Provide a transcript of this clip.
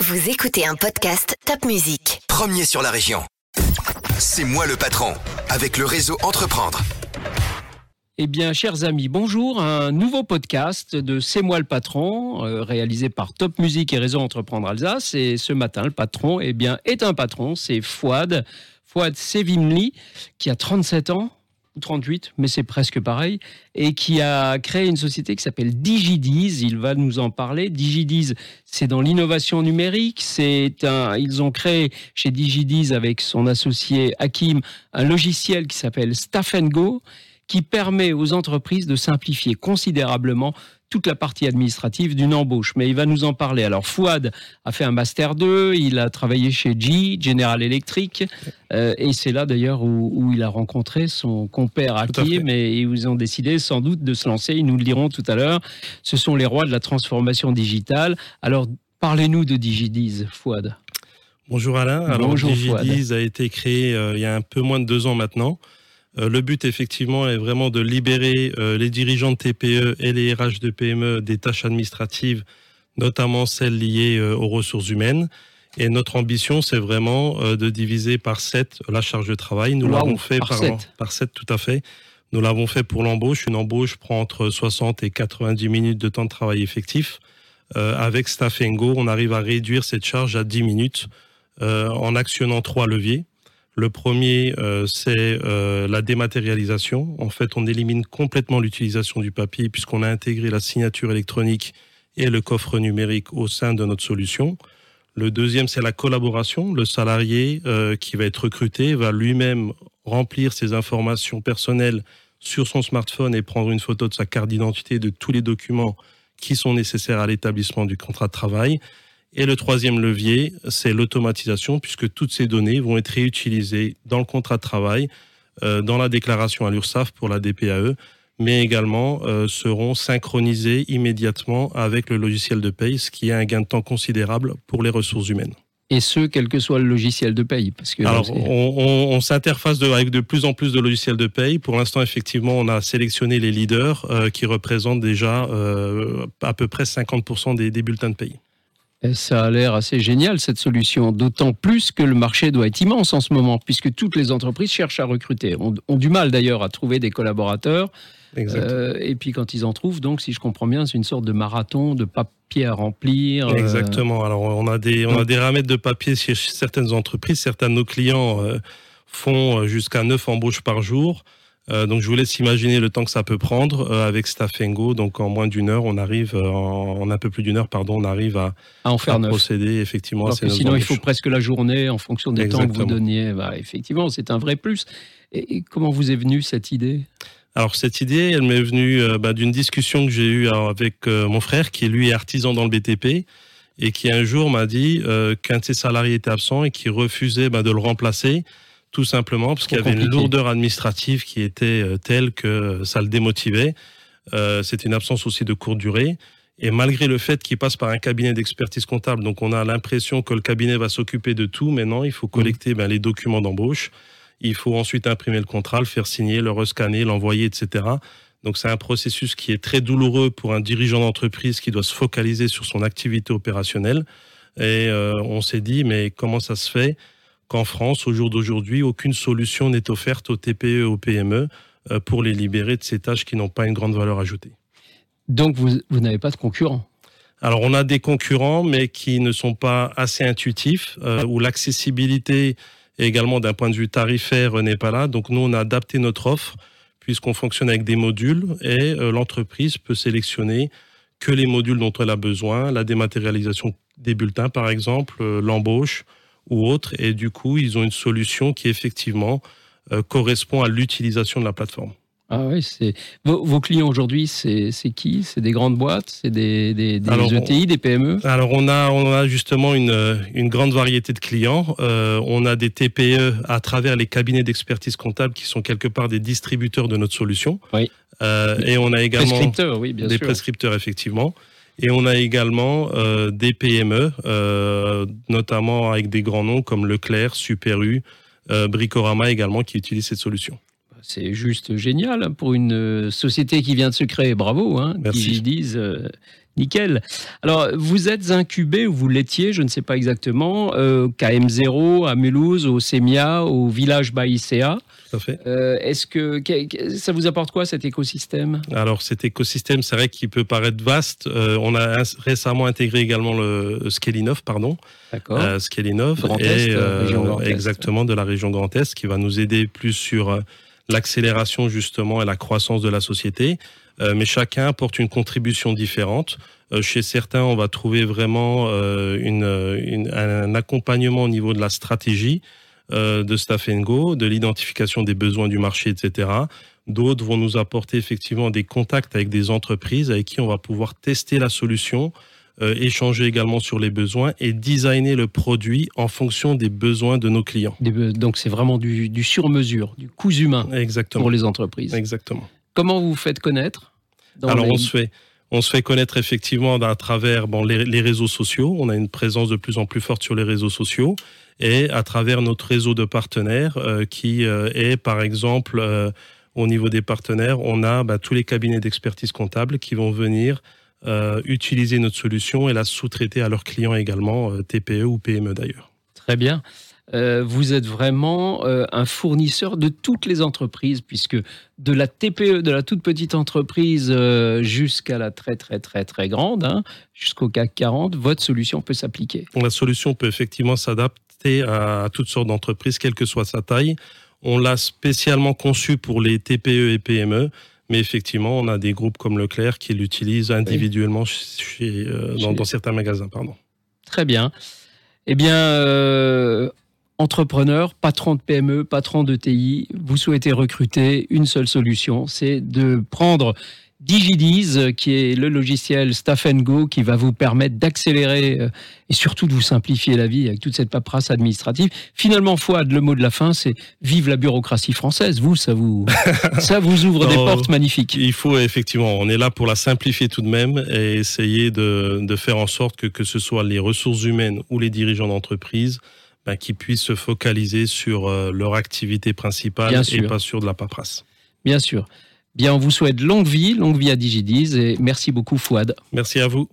Vous écoutez un podcast Top Music. Premier sur la région. C'est moi le patron, avec le réseau Entreprendre. Eh bien, chers amis, bonjour. Un nouveau podcast de C'est moi le patron, euh, réalisé par Top Music et Réseau Entreprendre Alsace. Et ce matin, le patron, eh bien, est un patron. C'est Fouad, Fouad Sevimli, qui a 37 ans. 38, mais c'est presque pareil, et qui a créé une société qui s'appelle Digidiz. Il va nous en parler. Digidiz, c'est dans l'innovation numérique. C'est un, ils ont créé chez Digidiz avec son associé Hakim un logiciel qui s'appelle Staff Go, qui permet aux entreprises de simplifier considérablement toute la partie administrative d'une embauche. Mais il va nous en parler. Alors Fouad a fait un master 2, il a travaillé chez G, General Electric, euh, et c'est là d'ailleurs où, il a rencontré son compère Hakim, et ils ont décidé sans doute de se lancer. Ils nous le diront tout à l'heure. Ce sont les rois de la transformation digitale. Alors parlez-nous de Digidiz, Fouad. Bonjour Alain. Alors Digidiz a été créé euh, il y a un peu moins de deux ans maintenant. Euh, le but, effectivement, est vraiment de libérer euh, les dirigeants de TPE et les RH de PME des tâches administratives, notamment celles liées euh, aux ressources humaines. Et notre ambition, c'est vraiment de diviser par 7 la charge de travail. Nous l'avons fait par, par 7, tout à fait. Nous l'avons fait pour l'embauche. Une embauche prend entre 60 et 90 minutes de temps de travail effectif. avec Staffengo, on arrive à réduire cette charge à 10 minutes en actionnant trois leviers. Le premier, euh, c'est euh, la dématérialisation. En fait, on élimine complètement l'utilisation du papier puisqu'on a intégré la signature électronique et le coffre numérique au sein de notre solution. Le deuxième, c'est la collaboration. Le salarié euh, qui va être recruté va lui-même remplir ses informations personnelles sur son smartphone et prendre une photo de sa carte d'identité de tous les documents qui sont nécessaires à l'établissement du contrat de travail. Et le troisième levier, c'est l'automatisation, puisque toutes ces données vont être réutilisées dans le contrat de travail, euh, dans la déclaration à l'URSSAF pour la DPAE, mais également euh, seront synchronisées immédiatement avec le logiciel de paye, ce qui est un gain de temps considérable pour les ressources humaines. Et ce, quel que soit le logiciel de paye. Parce que Alors, on, s'interface avec de plus en plus de logiciels de paye. Pour l'instant, effectivement, on a sélectionné les leaders euh, qui représentent déjà à peu près 50% des, des bulletins de paye. Ça a l'air assez génial cette solution, d'autant plus que le marché doit être immense en ce moment, puisque toutes les entreprises cherchent à recruter, ont, du mal d'ailleurs à trouver des collaborateurs. Euh, et puis quand ils en trouvent, donc si je comprends bien, c'est une sorte de marathon de papier à remplir. Euh. Exactement. Alors on a des on a des ramettes de papier chez certaines entreprises. Certains de nos clients euh, font jusqu'à 9 embauches par jour. Euh, donc je vous laisse imaginer le temps que ça peut prendre euh, avec Staffengo. Donc en moins d'une heure, on arrive, euh, en, un peu plus d'une heure, pardon, on arrive à, en faire procéder effectivement. sinon, il faut presque la journée en fonction des temps que vous donniez. Bah, effectivement, c'est un vrai plus. Et, comment vous est venue cette idée? Alors cette idée, elle m'est venue bah, d'une discussion que j'ai eue avec mon frère, qui lui est artisan dans le BTP, et qui un jour m'a dit qu'un de ses salariés était absent et qui refusait bah, de le remplacer tout simplement parce qu'il y avait une lourdeur administrative qui était euh, telle que ça le démotivait. Euh, C'était une absence aussi de courte durée. Et malgré le fait qu'il passe par un cabinet d'expertise comptable, donc on a l'impression que le cabinet va s'occuper de tout, mais non, il faut collecter ben, les documents d'embauche, il faut ensuite imprimer le contrat, le faire signer, le rescanner, l'envoyer, etc. Donc c'est un processus qui est très douloureux pour un dirigeant d'entreprise qui doit se focaliser sur son activité opérationnelle. Et euh, on s'est dit, mais comment ça se fait qu'en France, au jour d'aujourd'hui, aucune solution n'est offerte aux TPE et aux PME euh, pour les libérer de ces tâches qui n'ont pas une grande valeur ajoutée. Donc vous, n'avez pas de concurrents? Alors on a des concurrents, mais qui ne sont pas assez intuitifs, euh, où l'accessibilité également d'un point de vue tarifaire n'est pas là. Donc nous, on a adapté notre offre puisqu'on fonctionne avec des modules et euh, l'entreprise peut sélectionner que les modules dont elle a besoin, la dématérialisation des bulletins par exemple, l'embauche, ou autres. Et du coup, ils ont une solution qui effectivement euh, correspond à l'utilisation de la plateforme. Ah oui, c'est vos, clients aujourd'hui, c'est qui? C'est des grandes boîtes, c'est des, des, des ETI, des PME Alors on a on a justement une, une grande variété de clients. Euh, on a des TPE à travers les cabinets d'expertise comptable qui sont quelque part des distributeurs de notre solution. Oui. Euh, et on a également prescripteurs, oui, bien des prescripteurs effectivement. Et on a également euh, des PME, euh, notamment avec des grands noms comme Leclerc, Super U, euh, Bricorama également, qui utilisent cette solution. C'est juste génial pour une société qui vient de se créer. Bravo. Hein. Qui disent Nickel. Alors, vous êtes incubé, ou vous l'étiez, je ne sais pas exactement, euh, KM0 à Mulhouse, au SEMIA, au village Baïséa. Euh, est-ce que, ça vous apporte quoi cet écosystème? Alors cet écosystème, c'est vrai qu'il peut paraître vaste. Euh, on a récemment intégré également le Skelinov, pardon. D'accord. Euh, et, exactement de la région Grand Est, qui va nous aider plus sur l'accélération justement et la croissance de la société. Mais chacun apporte une contribution différente. chez certains, on va trouver vraiment un accompagnement au niveau de la stratégie. Euh, de Staff Go, de l'identification des besoins du marché, etc. D'autres vont nous apporter effectivement des contacts avec des entreprises avec qui on va pouvoir tester la solution, euh, échanger également sur les besoins et designer le produit en fonction des besoins de nos clients. Donc c'est vraiment du, sur-mesure, du coût humain pour les entreprises. Exactement. Comment vous vous faites connaître Alors on se fait on se fait connaître effectivement à travers bon, les, réseaux sociaux. On a une présence de plus en plus forte sur les réseaux sociaux et à travers notre réseau de partenaires euh, qui euh, est par exemple euh, au niveau des partenaires, on a bah, tous les cabinets d'expertise comptable qui vont venir utiliser notre solution et la sous-traiter à leurs clients également, TPE ou PME d'ailleurs. Très bien. Euh, vous êtes vraiment euh, un fournisseur de toutes les entreprises, puisque de la TPE, de la toute petite entreprise euh, jusqu'à la très très très très grande, hein, jusqu'au CAC 40, votre solution peut s'appliquer. La solution peut effectivement s'adapter à, toutes sortes d'entreprises, quelle que soit sa taille. On l'a spécialement conçu pour les TPE et PME. Mais effectivement, on a des groupes comme Leclerc qui l'utilisent individuellement chez, dans, dans, certains magasins. Pardon. Très bien. Eh bien, entrepreneur, patron de PME, patron de TI, vous souhaitez recruter, une seule solution, c'est de prendre DigiDiz, qui est le logiciel Staff Go, qui va vous permettre d'accélérer euh, et surtout de vous simplifier la vie avec toute cette paperasse administrative. Finalement, Fouad, le mot de la fin, c'est vive la bureaucratie française. Vous, ça vous, ça vous ouvre des portes magnifiques. Il faut effectivement, on est là pour la simplifier tout de même et essayer de, de faire en sorte que que ce soit les ressources humaines ou les dirigeants d'entreprise bah, qui puissent se focaliser sur euh, leur activité principale et pas sur de la paperasse. Bien sûr. Bien, on vous souhaite longue vie, longue vie à Digidiz et merci beaucoup Fouad. Merci à vous.